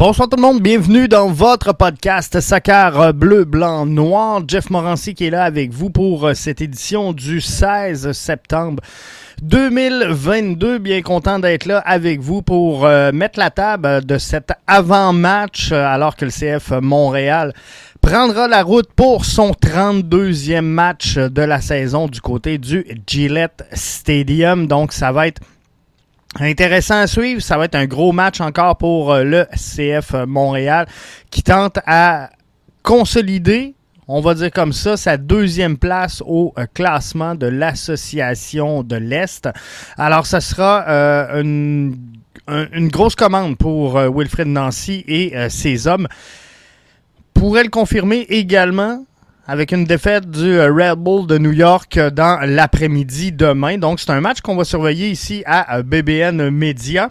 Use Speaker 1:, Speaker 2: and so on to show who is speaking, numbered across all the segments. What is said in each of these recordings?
Speaker 1: Bonsoir tout le monde, bienvenue dans votre podcast Soccer bleu, blanc, noir. Jeff Morancy qui est là avec vous pour euh, cette édition du 16 septembre 2022. Bien content d'être là avec vous pour euh, mettre la table de cet avant-match euh, alors que le CF Montréal prendra la route pour son 32e match de la saison du côté du Gillette Stadium. Donc ça va être Intéressant à suivre, ça va être un gros match encore pour euh, le CF Montréal qui tente à consolider, on va dire comme ça, sa deuxième place au euh, classement de l'association de l'Est. Alors, ça sera euh, une, une, grosse commande pour Wilfred Nancy et ses hommes. Pourrait le confirmer également avec une défaite du euh, Red Bull de New York euh, dans l'après-midi demain. Donc, c'est un match qu'on va surveiller ici à euh, BBN Media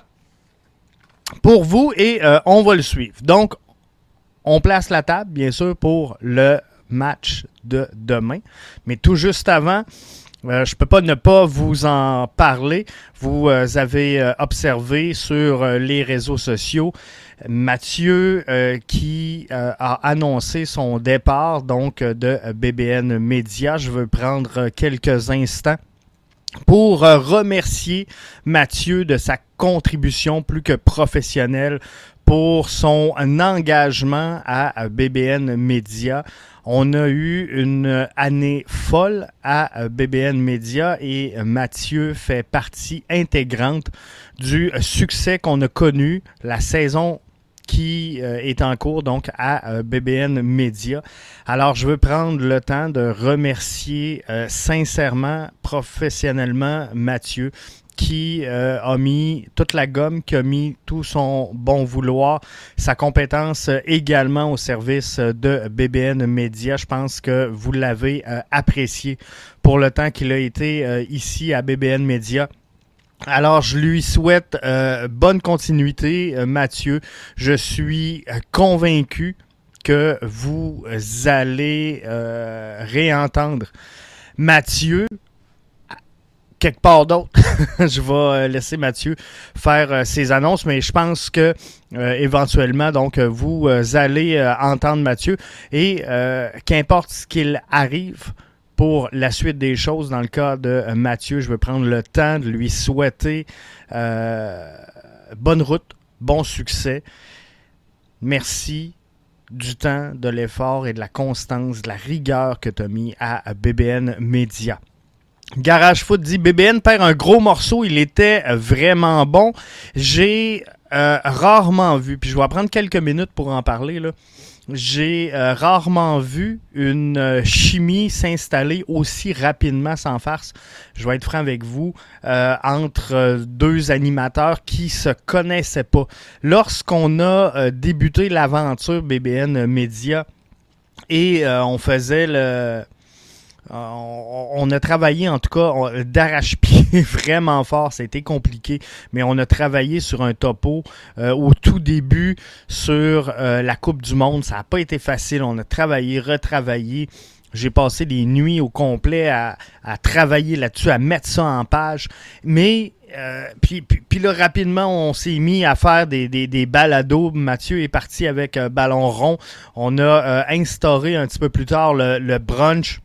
Speaker 1: pour vous et on va le suivre. Donc, on place la table, bien sûr, pour le match de demain. Mais tout juste avant, je ne peux pas ne pas vous en parler. Vous avez observé sur les réseaux sociaux Mathieu euh, qui euh, a annoncé son départ donc de BBN Media. Je veux prendre quelques instants pour euh, remercier Mathieu de sa contribution plus que professionnelle pour son engagement à BBN Media. On a eu une année folle à BBN Media et Mathieu fait partie intégrante du succès qu'on a connu la saison qui euh, est en cours donc à euh, BBN Media. Alors, je veux prendre le temps de remercier euh, sincèrement, professionnellement Mathieu qui a mis toute la gomme, qui a mis tout son bon vouloir, sa compétence également au service de BBN Media. Je pense que vous l'avez apprécié pour le temps qu'il a été ici à BBN Media. Alors, je lui souhaite euh, bonne continuité, euh, Mathieu. Je suis euh, convaincu que vous allez réentendre Mathieu quelque part d'autre. je vais laisser Mathieu faire ses annonces, mais je pense que éventuellement, donc, vous allez entendre Mathieu et qu'importe ce qu'il arrive, pour la suite des choses. Dans le cas de euh, Mathieu, je veux prendre le temps de lui souhaiter euh, bonne route, bon succès. Merci du temps, de l'effort et de la constance, de la rigueur que tu as mis à BBN Media. Garage Foot dit BBN perd un gros morceau, il était vraiment bon. J'ai euh, rarement vu, puis je vais prendre quelques minutes pour en parler. Là j'ai euh, rarement vu une euh, chimie s'installer aussi rapidement sans farce. Je vais être franc avec vous, euh, entre deux animateurs qui se connaissaient pas. Lorsqu'on a débuté l'aventure BBN Media et on faisait le euh, on, a travaillé en tout cas d'arrache-pied vraiment fort. Été compliqué, mais on a travaillé sur un topo euh, au tout début sur euh, la Coupe du Monde. Ça n'a pas été facile. On a travaillé, retravaillé. J'ai passé des nuits au complet à, travailler là-dessus, à mettre ça en page. Mais puis, puis, là, rapidement, on s'est mis à faire des, des, des balados. Mathieu est parti avec un ballon rond. On a instauré un petit peu plus tard le brunch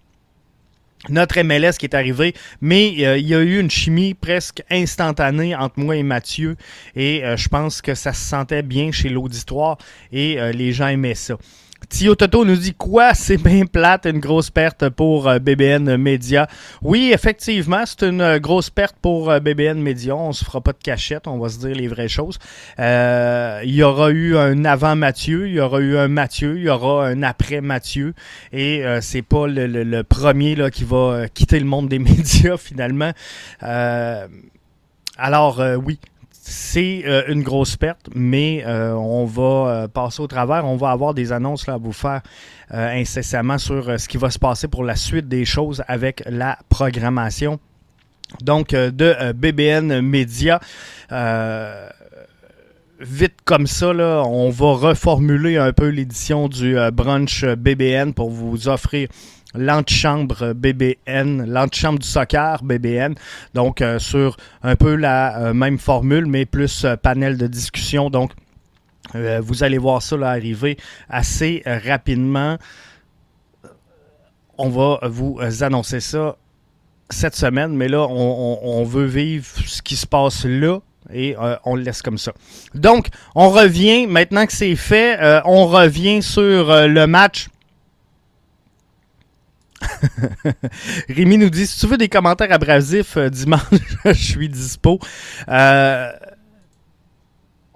Speaker 1: notre MLS qui est arrivé, mais euh, il y a eu une chimie presque instantanée entre moi et Mathieu, et euh, je pense que ça se sentait bien chez l'auditoire, et euh, les gens aimaient ça. Tio Toto nous dit quoi? C'est bien plate, une grosse perte pour euh, BBN Media. Oui, effectivement, c'est une euh, grosse perte pour euh, BBN Media. On se fera pas de cachette, on va se dire les vraies choses. il y aura eu un avant Mathieu, il y aura eu un Mathieu, il y aura un après Mathieu. Et c'est pas le, premier là, qui va quitter le monde des médias finalement. alors oui, c'est euh, une grosse perte, mais euh, on va euh, passer au travers. On va avoir des annonces là, à vous faire incessamment sur ce qui va se passer pour la suite des choses avec la programmation. Donc, de BBN Media vite comme ça, là, on va reformuler un peu l'édition du brunch BBN pour vous offrir l'antichambre BBN, l'antichambre du soccer BBN. Donc, euh, sur un peu la euh, même formule, mais plus euh, panel de discussion. Donc, vous allez voir ça arriver assez rapidement. On va vous annoncer ça cette semaine, mais là, on, veut vivre ce qui se passe là et on le laisse comme ça. Donc, on revient, maintenant que c'est fait, on revient sur le match Rémi nous dit si tu veux des commentaires abrasifs euh, dimanche, je suis dispo. Euh,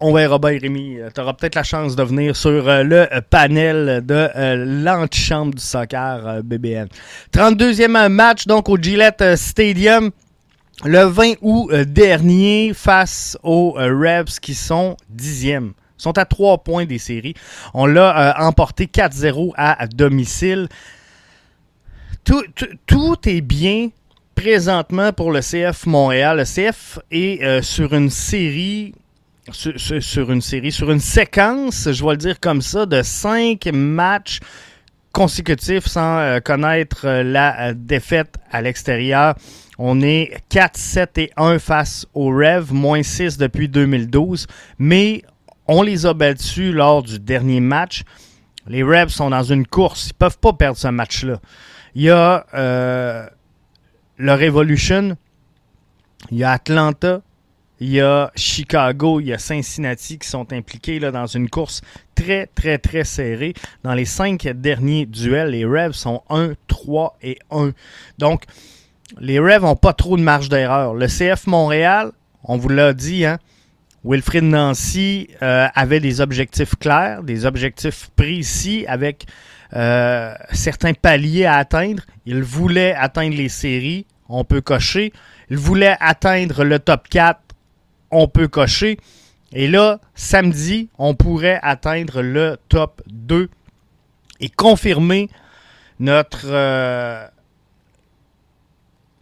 Speaker 1: on verra bien, Rémi. Euh, tu auras peut-être la chance de venir sur le panel de l'antichambre du soccer BBN. 32e match donc au Gillette Stadium. Le 20 août dernier face aux Rebs qui sont 10e sont à 3 points des séries. On l'a emporté 4-0 à domicile tout, est bien présentement pour le CF Montréal. Le CF est euh, sur une série sur, une séquence, je vais le dire comme ça, de cinq matchs consécutifs sans euh, connaître euh, la défaite à l'extérieur. On est 4, 7 et 1 face aux Revs, moins 6 depuis 2012, mais on les a battus lors du dernier match. Les Revs sont dans une course, ils ne peuvent pas perdre ce match-là. Il y a euh, le Revolution, il y a Atlanta, il y a Chicago, il y a Cincinnati qui sont impliqués dans une course très, très, très serrée. Dans les cinq derniers duels, les Revs sont 1, 3 et 1. Donc, les Revs n'ont pas trop de marge d'erreur. Le CF Montréal, on vous l'a dit, hein, Wilfrid Nancy euh, avait des objectifs clairs, des objectifs précis avec euh, certains paliers à atteindre. Il voulait atteindre les séries, on peut cocher. Il voulait atteindre le top 4, on peut cocher. Et là, samedi, on pourrait atteindre le top 2 et confirmer notre, euh,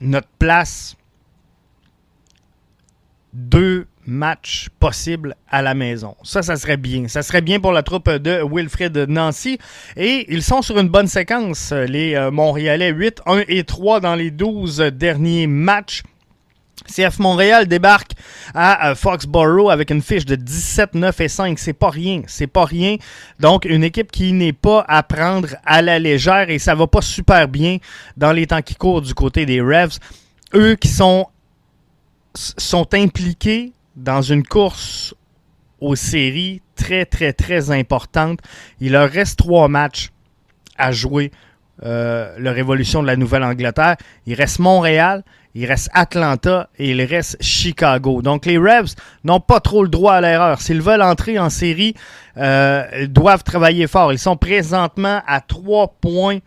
Speaker 1: notre place 2 match possible à la maison. Ça, ça serait bien. Ça serait bien pour la troupe de Wilfred Nancy. Et ils sont sur une bonne séquence. Les euh, Montréalais 8, 1 et 3 dans les 12 derniers matchs. CF Montréal débarque à euh, Foxborough avec une fiche de 17, 9 et 5. C'est pas rien. C'est pas rien. Donc, une équipe qui n'est pas à prendre à la légère et ça va pas super bien dans les temps qui courent du côté des Revs. Eux qui sont, sont impliqués dans une course aux séries très, très, très importante. Il leur reste trois matchs à jouer, euh, la Révolution de la Nouvelle-Angleterre. Il reste Montréal, il reste Atlanta et il reste Chicago. Donc les Revs n'ont pas trop le droit à l'erreur. S'ils veulent entrer en série, euh, ils doivent travailler fort. Ils sont présentement à trois points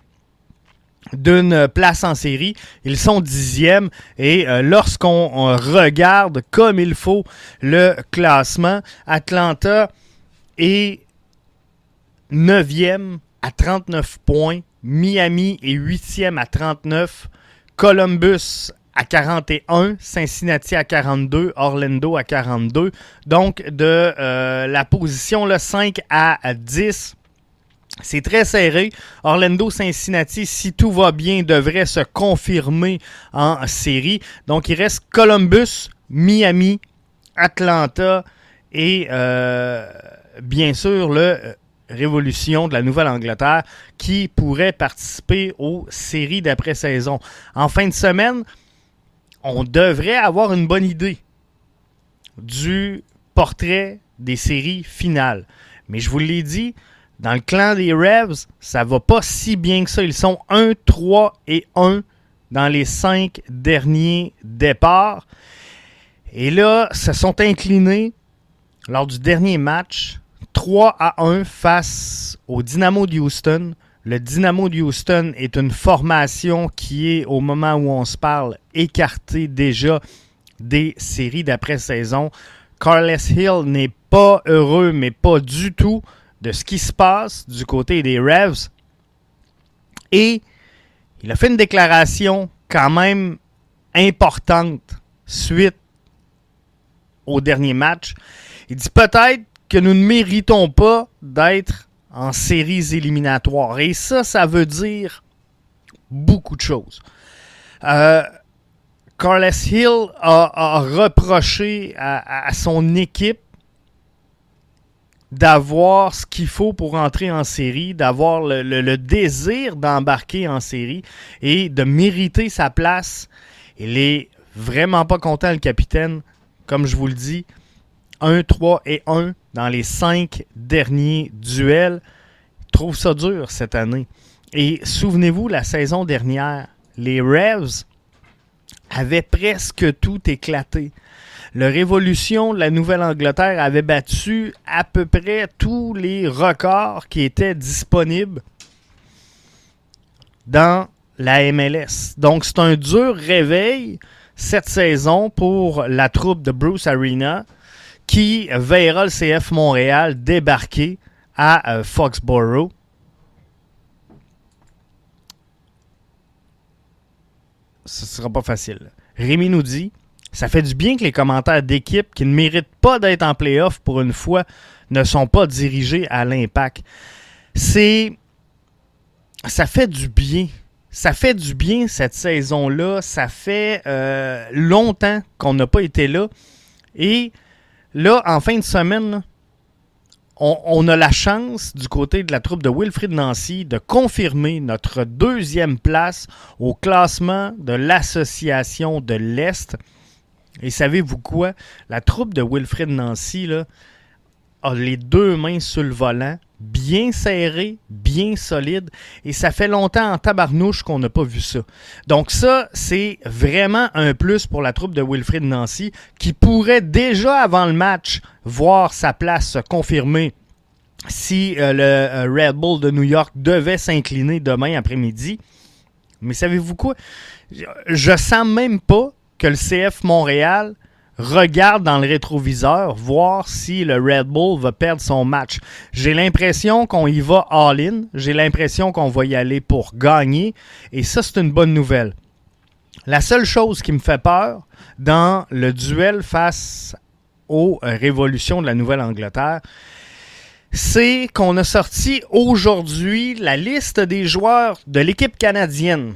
Speaker 1: d'une place en série. Ils sont dixièmes et euh, lorsqu'on regarde comme il faut le classement, Atlanta est neuvième à 39 points, Miami est huitième à 39, Columbus à 41, Cincinnati à 42, Orlando à 42. Donc de euh, la position là, 5 à 10 c'est très serré. Orlando-Cincinnati, si tout va bien, devrait se confirmer en série. Donc, il reste Columbus, Miami, Atlanta et euh, bien sûr le euh, Révolution de la Nouvelle-Angleterre qui pourrait participer aux séries d'après-saison. En fin de semaine, on devrait avoir une bonne idée du portrait des séries finales. Mais je vous l'ai dit, dans le clan des Revs, ça va pas si bien que ça. Ils sont 1, 3 et 1 dans les 5 derniers départs. Et là, se sont inclinés lors du dernier match 3 à 1 face au Dynamo de Houston. Le Dynamo de Houston est une formation qui est, au moment où on se parle, écartée déjà des séries d'après-saison. Carles Hill n'est pas heureux, mais pas du tout de ce qui se passe du côté des Revs. Et il a fait une déclaration quand même importante suite au dernier match. Il dit peut-être que nous ne méritons pas d'être en séries éliminatoires. Et ça, ça veut dire beaucoup de choses. Euh, Carles Hill a, reproché à, son équipe d'avoir ce qu'il faut pour entrer en série, d'avoir le, désir d'embarquer en série et de mériter sa place. Il est vraiment pas content, le capitaine. Comme je vous le dis, 1, 3 et 1 dans les 5 derniers duels. Il trouve ça dur cette année. Et souvenez-vous, la saison dernière, les Revs avaient presque tout éclaté. Le Révolution de la Nouvelle-Angleterre avait battu à peu près tous les records qui étaient disponibles dans la MLS. Donc c'est un dur réveil cette saison pour la troupe de Bruce Arena qui verra le CF Montréal débarquer à euh, Foxborough. Ce ne sera pas facile. Rémi nous dit ça fait du bien que les commentaires d'équipe qui ne méritent pas d'être en playoff pour une fois ne sont pas dirigés à l'impact. C'est. Ça fait du bien. Ça fait du bien cette saison-là. Ça fait euh, longtemps qu'on n'a pas été là. Et là, en fin de semaine, on, on, a la chance du côté de la troupe de Wilfrid Nancy de confirmer notre deuxième place au classement de l'Association de l'Est. Et savez-vous quoi? La troupe de Wilfred Nancy là, a les deux mains sur le volant, bien serré, bien solide. Et ça fait longtemps en tabarnouche qu'on n'a pas vu ça. Donc ça, c'est vraiment un plus pour la troupe de Wilfred Nancy qui pourrait déjà avant le match voir sa place se confirmer si euh, le euh, Red Bull de New York devait s'incliner demain après-midi. Mais savez-vous quoi? Je sens même pas que le CF Montréal regarde dans le rétroviseur, voir si le Red Bull va perdre son match. J'ai l'impression qu'on y va all-in. J'ai l'impression qu'on va y aller pour gagner. Et ça, c'est une bonne nouvelle. La seule chose qui me fait peur dans le duel face aux révolutions de la Nouvelle-Angleterre, c'est qu'on a sorti aujourd'hui la liste des joueurs de l'équipe canadienne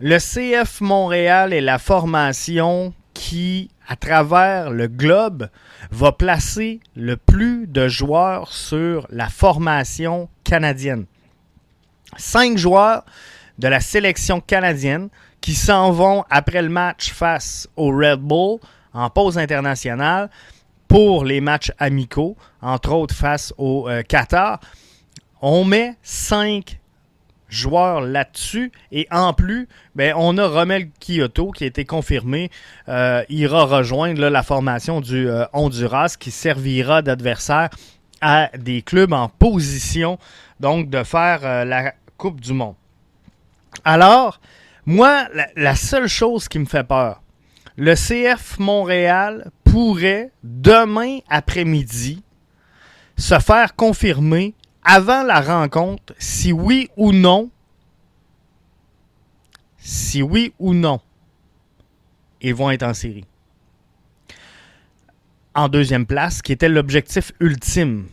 Speaker 1: le CF Montréal est la formation qui, à travers le globe, va placer le plus de joueurs sur la formation canadienne. Cinq joueurs de la sélection canadienne qui s'en vont après le match face au Red Bull en pause internationale pour les matchs amicaux, entre autres face au euh, Qatar. On met cinq joueurs là-dessus. Et en plus, ben, on a Romel Kyoto qui a été confirmé, euh, ira rejoindre la formation du euh, Honduras qui servira d'adversaire à des clubs en position donc de faire euh, la Coupe du Monde. Alors, moi, la, seule chose qui me fait peur, le CF Montréal pourrait demain après-midi se faire confirmer avant la rencontre si oui ou non, si oui ou non, ils vont être en série. En deuxième place, qui était l'objectif ultime.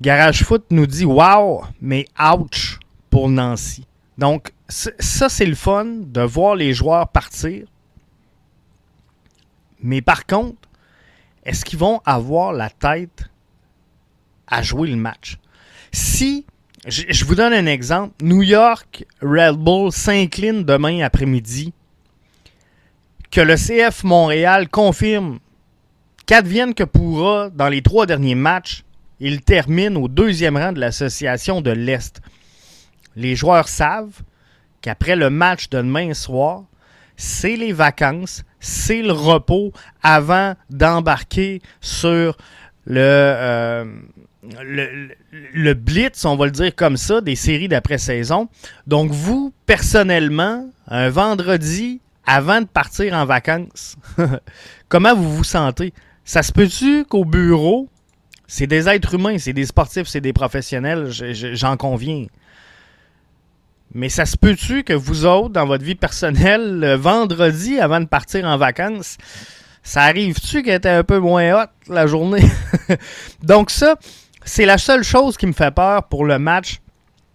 Speaker 1: Garage Foot nous dit Wow, mais ouch pour Nancy. Donc, ça, c'est le fun de voir les joueurs partir. Mais par contre, est-ce qu'ils vont avoir la tête à jouer le match. Si, je, vous donne un exemple, New York Red Bull s'incline demain après-midi, que le CF Montréal confirme qu'advienne que pourra dans les trois derniers matchs, il termine au deuxième rang de l'association de l'Est. Les joueurs savent qu'après le match de demain soir, c'est les vacances, c'est le repos avant d'embarquer sur le, euh, le, blitz, on va le dire comme ça, des séries d'après-saison. Donc, vous, personnellement, un vendredi, avant de partir en vacances, comment vous vous sentez? Ça se peut-tu qu'au bureau, c'est des êtres humains, c'est des sportifs, c'est des professionnels, j'en conviens. Mais ça se peut-tu que vous autres, dans votre vie personnelle, le vendredi, avant de partir en vacances, ça arrive-tu qu'elle était un peu moins haute la journée? Donc ça, c'est la seule chose qui me fait peur pour le match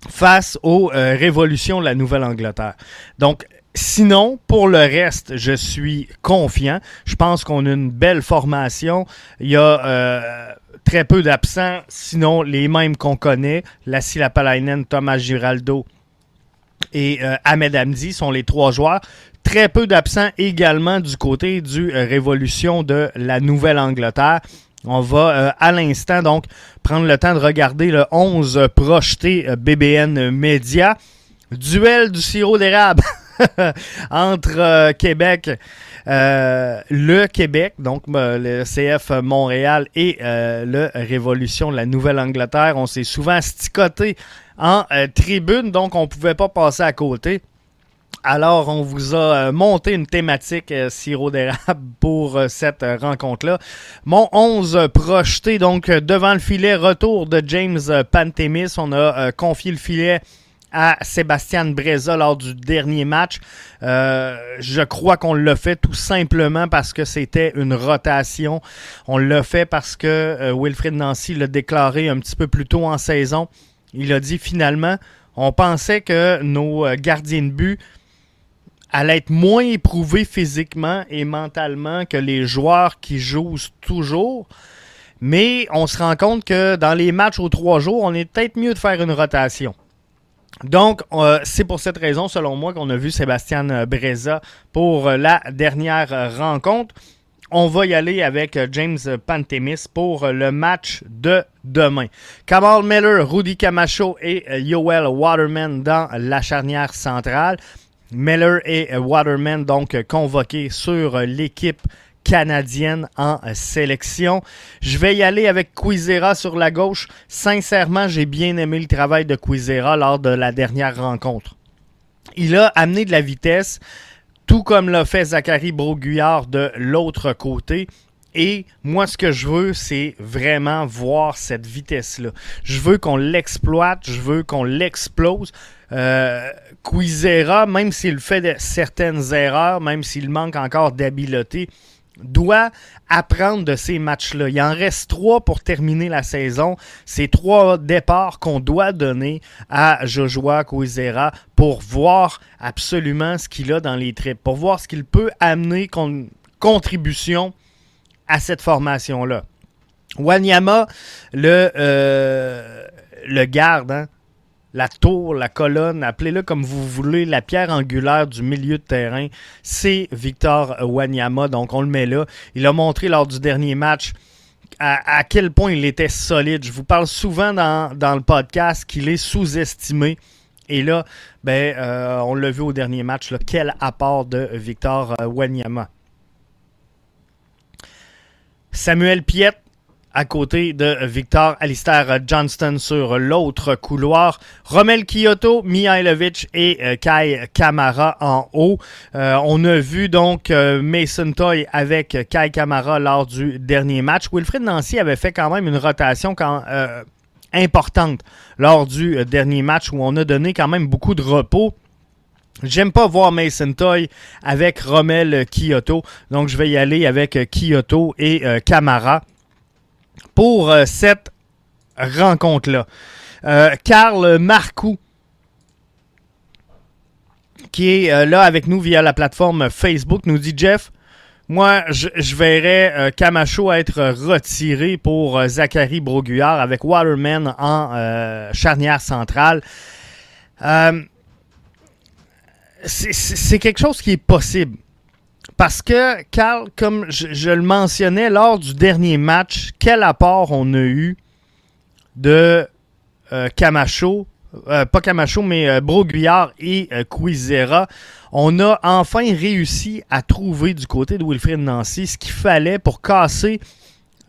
Speaker 1: face aux euh, révolutions de la Nouvelle-Angleterre. Donc, Sinon, pour le reste, je suis confiant. Je pense qu'on a une belle formation. Il y a euh, très peu d'absents, sinon les mêmes qu'on connaît. Lassie Lapalainen, Thomas Giraldo et euh, Ahmed Hamdi sont les trois joueurs. Très peu d'absents également du côté du Révolution de la Nouvelle-Angleterre. On va à l'instant donc prendre le temps de regarder le 11 projeté BBN Media. Duel du sirop d'érable. entre euh, Québec, euh, le Québec, donc euh, le CF Montréal et le Révolution de la Nouvelle-Angleterre. On s'est souvent sticoté en tribune, donc on ne pouvait pas passer à côté. Alors, on vous a monté une thématique sirop d'érable pour cette rencontre-là. Mon 11 projeté, donc devant le filet, retour de James Pantemis. On a confié le filet à Sébastien Breza lors du dernier match. Euh, je crois qu'on l'a fait tout simplement parce que c'était une rotation. On l'a fait parce que euh, Wilfred Nancy l'a déclaré un petit peu plus tôt en saison. Il a dit finalement, on pensait que nos euh, gardiens de but allaient être moins éprouvés physiquement et mentalement que les joueurs qui jouent toujours. Mais on se rend compte que dans les matchs aux trois jours, on est peut-être mieux de faire une rotation. Donc, euh, c'est pour cette raison, selon moi, qu'on a vu Sébastien Breza pour la dernière rencontre. On va y aller avec James Pantemis pour le match de demain. Kamal Miller, Rudy Camacho et Yoel Waterman dans la charnière centrale. Miller et Waterman donc convoqués sur l'équipe canadienne en sélection. Je vais y aller avec Quizera sur la gauche. Sincèrement, j'ai bien aimé le travail de Quizera lors de la dernière rencontre. Il a amené de la vitesse, tout comme l'a fait Zachary Broguillard de l'autre côté. Et moi, ce que je veux, c'est vraiment voir cette vitesse-là. Je veux qu'on l'exploite, je veux qu'on l'explose. Euh, même s'il fait certaines erreurs, même s'il manque encore d'habileté, doit apprendre de ces matchs-là. Il en reste trois pour terminer la saison. C'est trois départs qu'on doit donner à Joshua Coisera pour voir absolument ce qu'il a dans les tripes, pour voir ce qu'il peut amener comme contribution à cette formation-là. Wanyama, le, euh, le garde, hein, la tour, la colonne, appelez-le comme vous voulez, la pierre angulaire du milieu de terrain, c'est Victor Wanyama. Donc on le met là. Il a montré lors du dernier match à, quel point il était solide. Je vous parle souvent dans, le podcast qu'il est sous-estimé. Et là, ben, euh, on l'a vu au dernier match, quel apport de Victor Wanyama. Samuel Piette, à côté de Victor Alistair Johnston sur l'autre couloir. Romel Kyoto, Mihailovic et euh, Kai Kamara en haut. Euh, on a vu donc euh, Mason Toy avec Kai Kamara lors du dernier match. Wilfred Nancy avait fait quand même une rotation importante lors du dernier match où on a donné quand même beaucoup de repos. J'aime pas voir Mason Toy avec Romel Kyoto, donc je vais y aller avec Kyoto et Kamara pour euh, cette rencontre-là. Euh, Karl Marcoux, qui est euh, là avec nous via la plateforme Facebook, nous dit Jeff, moi, je, verrais Camacho être retiré pour Zachary Broguillard avec Waterman en charnière centrale. c'est quelque chose qui est possible. Parce que, Carl, comme je, le mentionnais lors du dernier match, quel apport on a eu de euh, Camacho, euh, pas Camacho, mais euh, Broguillard et Quizera. On a enfin réussi à trouver du côté de Wilfred Nancy ce qu'il fallait pour casser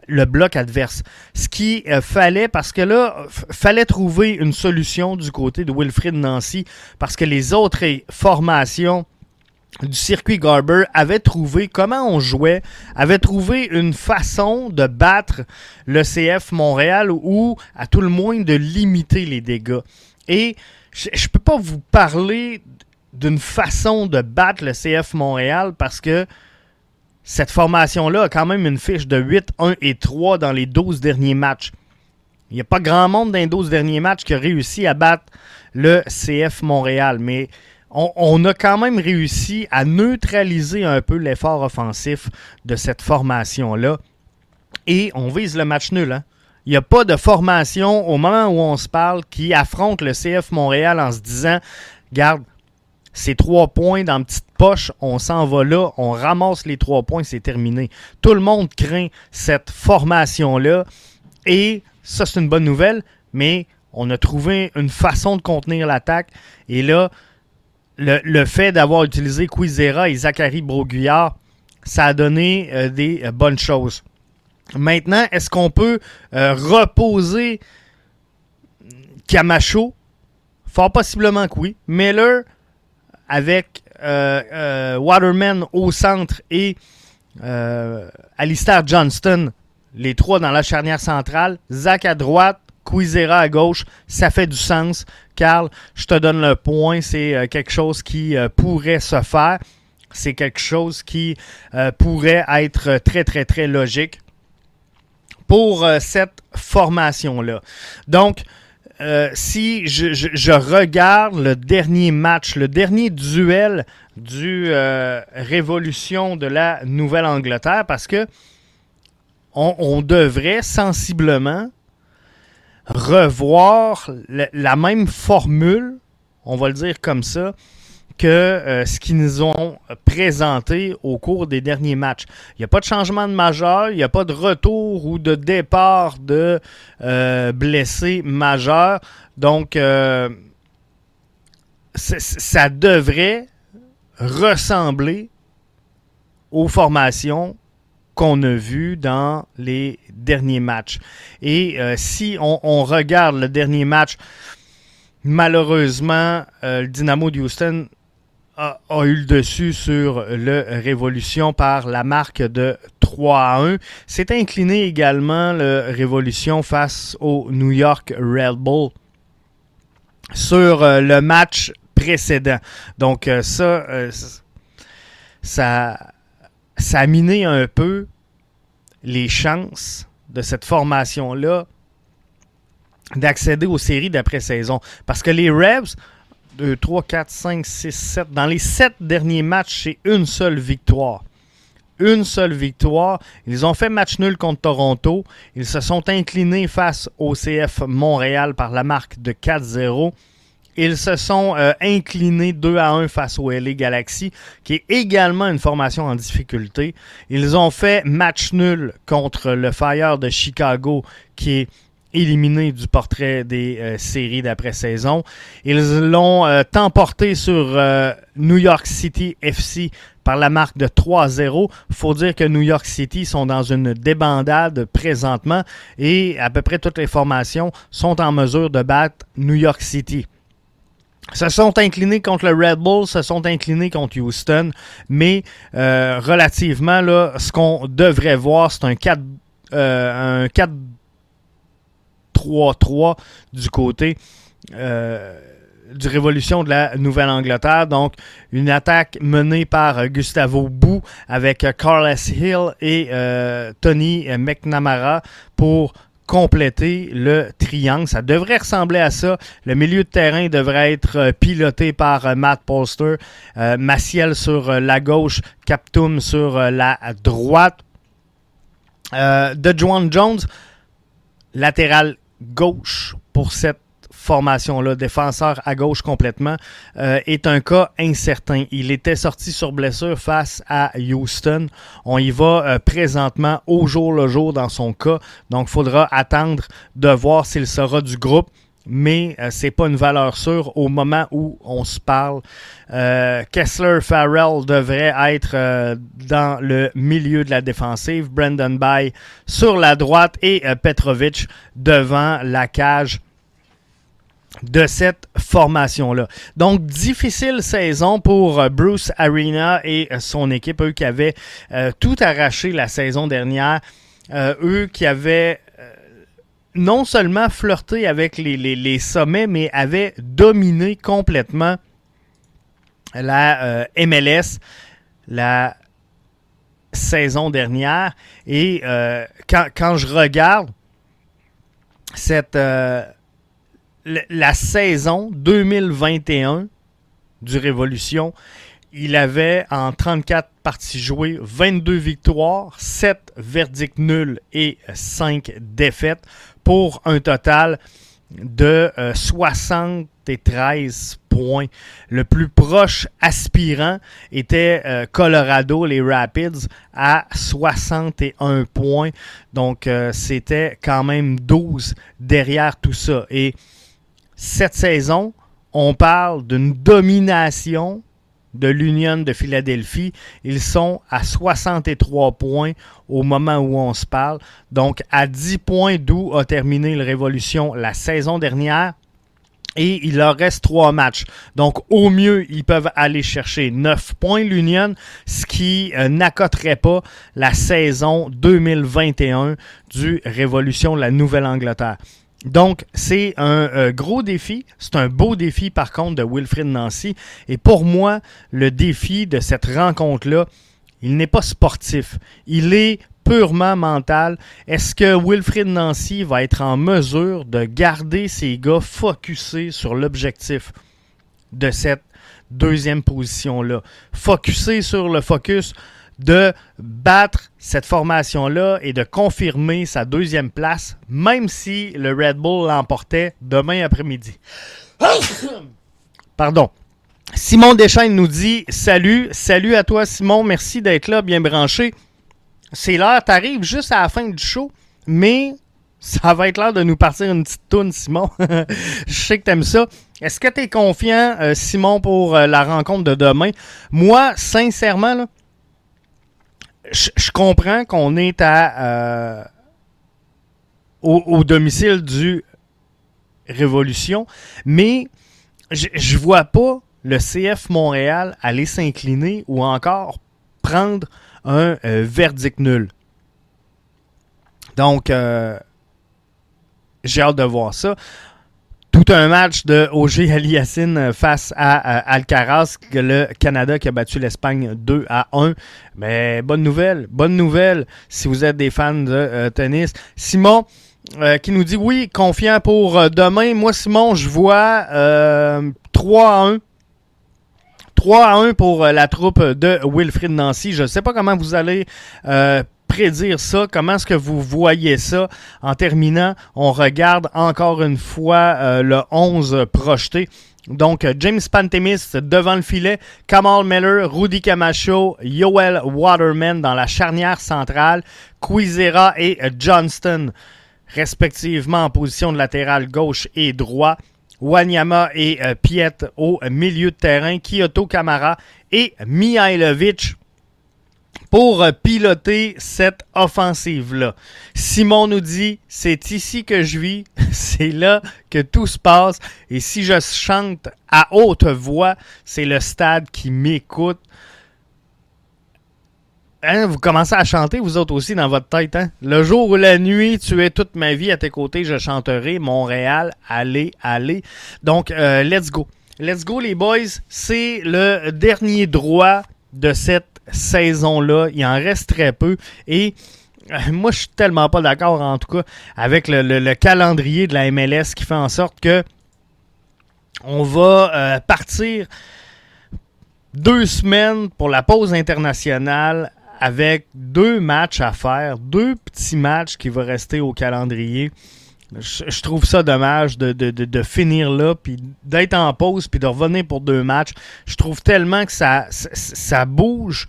Speaker 1: le bloc adverse. Ce qu'il fallait, parce que là, fallait trouver une solution du côté de Wilfred Nancy, parce que les autres formations du circuit Garber avait trouvé comment on jouait, avait trouvé une façon de battre le CF Montréal ou à tout le moins de limiter les dégâts. Et je ne peux pas vous parler d'une façon de battre le CF Montréal parce que cette formation-là a quand même une fiche de 8, 1 et 3 dans les 12 derniers matchs. Il n'y a pas grand monde dans les 12 derniers matchs qui a réussi à battre le CF Montréal, mais on, a quand même réussi à neutraliser un peu l'effort offensif de cette formation-là. Et on vise le match nul. Hein. Il n'y a pas de formation au moment où on se parle qui affronte le CF Montréal en se disant Garde, ces trois points dans la petite poche, on s'en va là, on ramasse les trois points, c'est terminé. Tout le monde craint cette formation-là. Et ça, c'est une bonne nouvelle, mais on a trouvé une façon de contenir l'attaque. Et là, le, fait d'avoir utilisé Quizera et Zachary Broguillard, ça a donné euh, des euh, bonnes choses. Maintenant, est-ce qu'on peut euh, reposer Camacho? Fort possiblement que oui. Miller avec Waterman au centre et Alistair Johnston, les trois dans la charnière centrale. Zach à droite, Quizera à gauche, ça fait du sens. Carl, je te donne le point, c'est euh, quelque chose qui euh, pourrait se faire. C'est quelque chose qui euh, pourrait être très, très, très logique pour cette formation-là. Donc, si je, regarde le dernier match, le dernier duel du Révolution de la Nouvelle-Angleterre, parce que on devrait sensiblement revoir la même formule, on va le dire comme ça, que euh, ce qu'ils nous ont présenté au cours des derniers matchs. Il n'y a pas de changement de majeur, il n'y a pas de retour ou de départ de euh, blessés majeurs. Donc, euh, ça devrait ressembler aux formations qu'on a vu dans les derniers matchs. Et euh, si on, regarde le dernier match, malheureusement, euh, le Dynamo de Houston a, eu le dessus sur le Révolution par la marque de 3 à 1. C'est incliné également le Révolution face au New York Red Bull sur euh, le match précédent. Donc ça, ça ça a miné un peu les chances de cette formation-là d'accéder aux séries d'après-saison. Parce que les Rebs, 2, 3, 4, 5, 6, 7, dans les 7 derniers matchs, c'est une seule victoire. Une seule victoire. Ils ont fait match nul contre Toronto. Ils se sont inclinés face au CF Montréal par la marque de 4-0. Ils se sont euh, inclinés 2 à 1 face au LA Galaxy, qui est également une formation en difficulté. Ils ont fait match nul contre le Fire de Chicago, qui est éliminé du portrait des euh, séries d'après-saison. Ils l'ont euh, emporté sur New York City FC par la marque de 3-0. faut dire que New York City sont dans une débandade présentement et à peu près toutes les formations sont en mesure de battre New York City se sont inclinés contre le Red Bull, se sont inclinés contre Houston, mais euh, relativement, là, ce qu'on devrait voir, c'est un 4 euh, un 4-3-3 du côté euh, du Révolution de la Nouvelle-Angleterre. Donc, une attaque menée par Gustavo Bou avec Carlos Hill et Tony McNamara pour compléter le triangle. Ça devrait ressembler à ça. Le milieu de terrain devrait être euh, piloté par euh, Matt Polster. Euh, Maciel sur la gauche, Captum sur la droite. de Juan Jones, latéral gauche pour cette formation-là, défenseur à gauche complètement, euh, est un cas incertain. Il était sorti sur blessure face à Houston. On y va euh, présentement au jour le jour dans son cas. Donc, il faudra attendre de voir s'il sera du groupe mais euh, c'est pas une valeur sûre au moment où on se parle. Kessler Farrell devrait être dans le milieu de la défensive, Brandon Bay sur la droite et Petrovic devant la cage de cette formation-là. Donc, difficile saison pour euh, Bruce Arena et euh, son équipe, eux qui avaient euh, tout arraché la saison dernière, eux qui avaient non seulement flirté avec les, sommets, mais avaient dominé complètement la MLS la saison dernière. Et quand, quand, je regarde cette la saison 2021 du Révolution. Il avait en 34 parties jouées 22 victoires, 7 verdicts nuls et 5 défaites pour un total de 73 euh, points. Le plus proche aspirant était euh, Colorado, les Rapids, à 61 points. Donc, euh, c'était quand même 12 derrière tout ça. Et cette saison, on parle d'une domination de l'Union de Philadelphie. Ils sont à 63 points au moment où on se parle. Donc, à 10 points d'où a terminé le Révolution la saison dernière. Et il leur reste trois matchs. Donc, au mieux, ils peuvent aller chercher 9 points l'Union, ce qui euh, n'accoterait pas la saison 2021 du Révolution de la Nouvelle-Angleterre. Donc, c'est un euh, gros défi. C'est un beau défi, par contre, de Wilfrid Nancy. Et pour moi, le défi de cette rencontre-là, il n'est pas sportif. Il est purement mental. Est-ce que Wilfrid Nancy va être en mesure de garder ses gars focusés sur l'objectif de cette deuxième position-là? Focusé sur le focus de battre cette formation-là et de confirmer sa deuxième place, même si le Red Bull l'emportait demain après-midi. Pardon. Simon Deschaines nous dit Salut, salut à toi Simon, merci d'être là, bien branché. C'est l'heure, t'arrives juste à la fin du show, mais ça va être l'heure de nous partir une petite toune, Simon. Je sais que t'aimes ça. Est-ce que tu es confiant, euh, Simon, pour euh, la rencontre de demain? Moi, sincèrement, là, je, comprends qu'on est à euh, au, domicile du Révolution, mais je, je vois pas le CF Montréal aller s'incliner ou encore prendre un euh, verdict nul. Donc, euh, j'ai hâte de voir ça tout un match de OG Aliassine face à, Alcaraz, le Canada qui a battu l'Espagne 2 à 1. Mais bonne nouvelle, bonne nouvelle si vous êtes des fans de euh, tennis. Simon euh, qui nous dit oui, confiant pour euh, demain. Moi, Simon, je vois 3 à 1. 3 à 1 pour la troupe de Wilfrid Nancy. Je ne sais pas comment vous allez prédire ça? Comment est-ce que vous voyez ça? En terminant, on regarde encore une fois euh, le 11 projeté. Donc, James Pantemis devant le filet, Kamal Miller, Rudy Camacho, Yoel Waterman dans la charnière centrale, Quizera et Johnston, respectivement en position de latéral gauche et droit. Wanyama et euh, Piet au milieu de terrain, Kyoto Kamara et Mihailovic pour euh, piloter cette offensive-là. Simon nous dit, c'est ici que je vis, c'est là que tout se passe, et si je chante à haute voix, c'est le stade qui m'écoute. Hein, vous commencez à chanter, vous autres aussi, dans votre tête. Hein? Le jour ou la nuit, tu es toute ma vie à tes côtés, je chanterai Montréal, allez, allez. Donc, euh, let's go. Let's go, les boys. C'est le dernier droit de cette saison-là. Il en reste très peu. Et euh, moi, je suis tellement pas d'accord, en tout cas, avec le, calendrier de la MLS qui fait en sorte que on va euh, partir deux semaines pour la pause internationale avec deux matchs à faire, deux petits matchs qui vont rester au calendrier je, trouve ça dommage de, finir là, puis d'être en pause, puis de revenir pour deux matchs. Je trouve tellement que ça, ça, bouge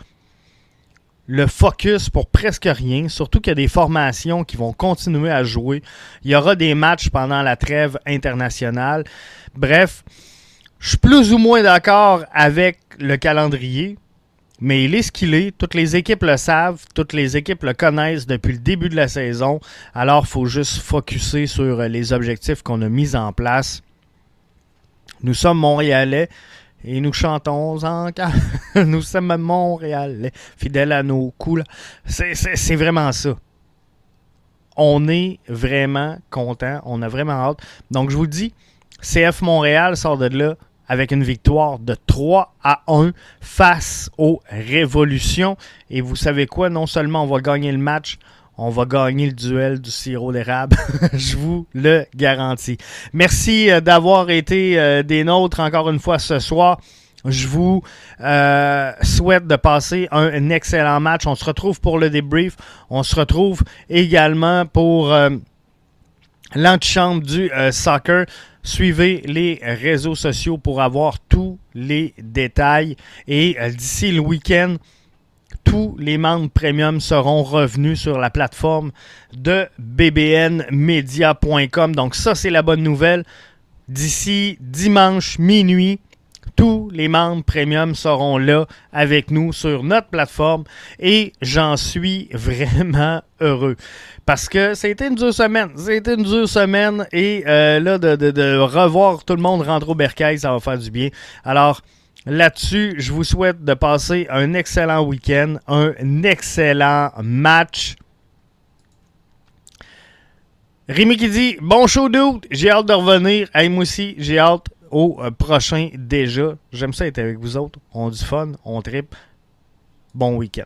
Speaker 1: le focus pour presque rien, surtout qu'il y a des formations qui vont continuer à jouer. Il y aura des matchs pendant la trêve internationale. Bref, je suis plus ou moins d'accord avec le calendrier. Mais il est ce qu'il est. Toutes les équipes le savent. Toutes les équipes le connaissent depuis le début de la saison. Alors, il faut juste focuser sur les objectifs qu'on a mis en place. Nous sommes Montréalais et nous chantons encore. nous sommes Montréalais, fidèles à nos coups. C'est vraiment ça. On est vraiment content. On a vraiment hâte. Donc, je vous dis, CF Montréal sort de là avec une victoire de 3 à 1 face aux Révolutions. Et vous savez quoi? Non seulement on va gagner le match, on va gagner le duel du sirop d'érable. Je vous le garantis. Merci euh, d'avoir été euh, des nôtres encore une fois ce soir. Je vous euh, souhaite de passer un, excellent match. On se retrouve pour le débrief. On se retrouve également pour euh, l'antichambre du euh, soccer. Suivez les réseaux sociaux pour avoir tous les détails. Et d'ici le week-end, tous les membres premium seront revenus sur la plateforme de bbnmedia.com. Donc ça, c'est la bonne nouvelle. D'ici dimanche minuit, tous les membres premium seront là avec nous sur notre plateforme et j'en suis vraiment heureux. Parce que c'était une dure semaine. C'était une dure semaine et euh, là, de, revoir tout le monde rentrer au bercail, ça va faire du bien. Alors, là-dessus, je vous souhaite de passer un excellent week-end, un excellent match. Rémi qui dit Bon show d'août, j'ai hâte de revenir. Hey, aussi, j'ai hâte au euh, prochain déjà. J'aime ça être avec vous autres. On a du fun, on tripe. Bon week-end.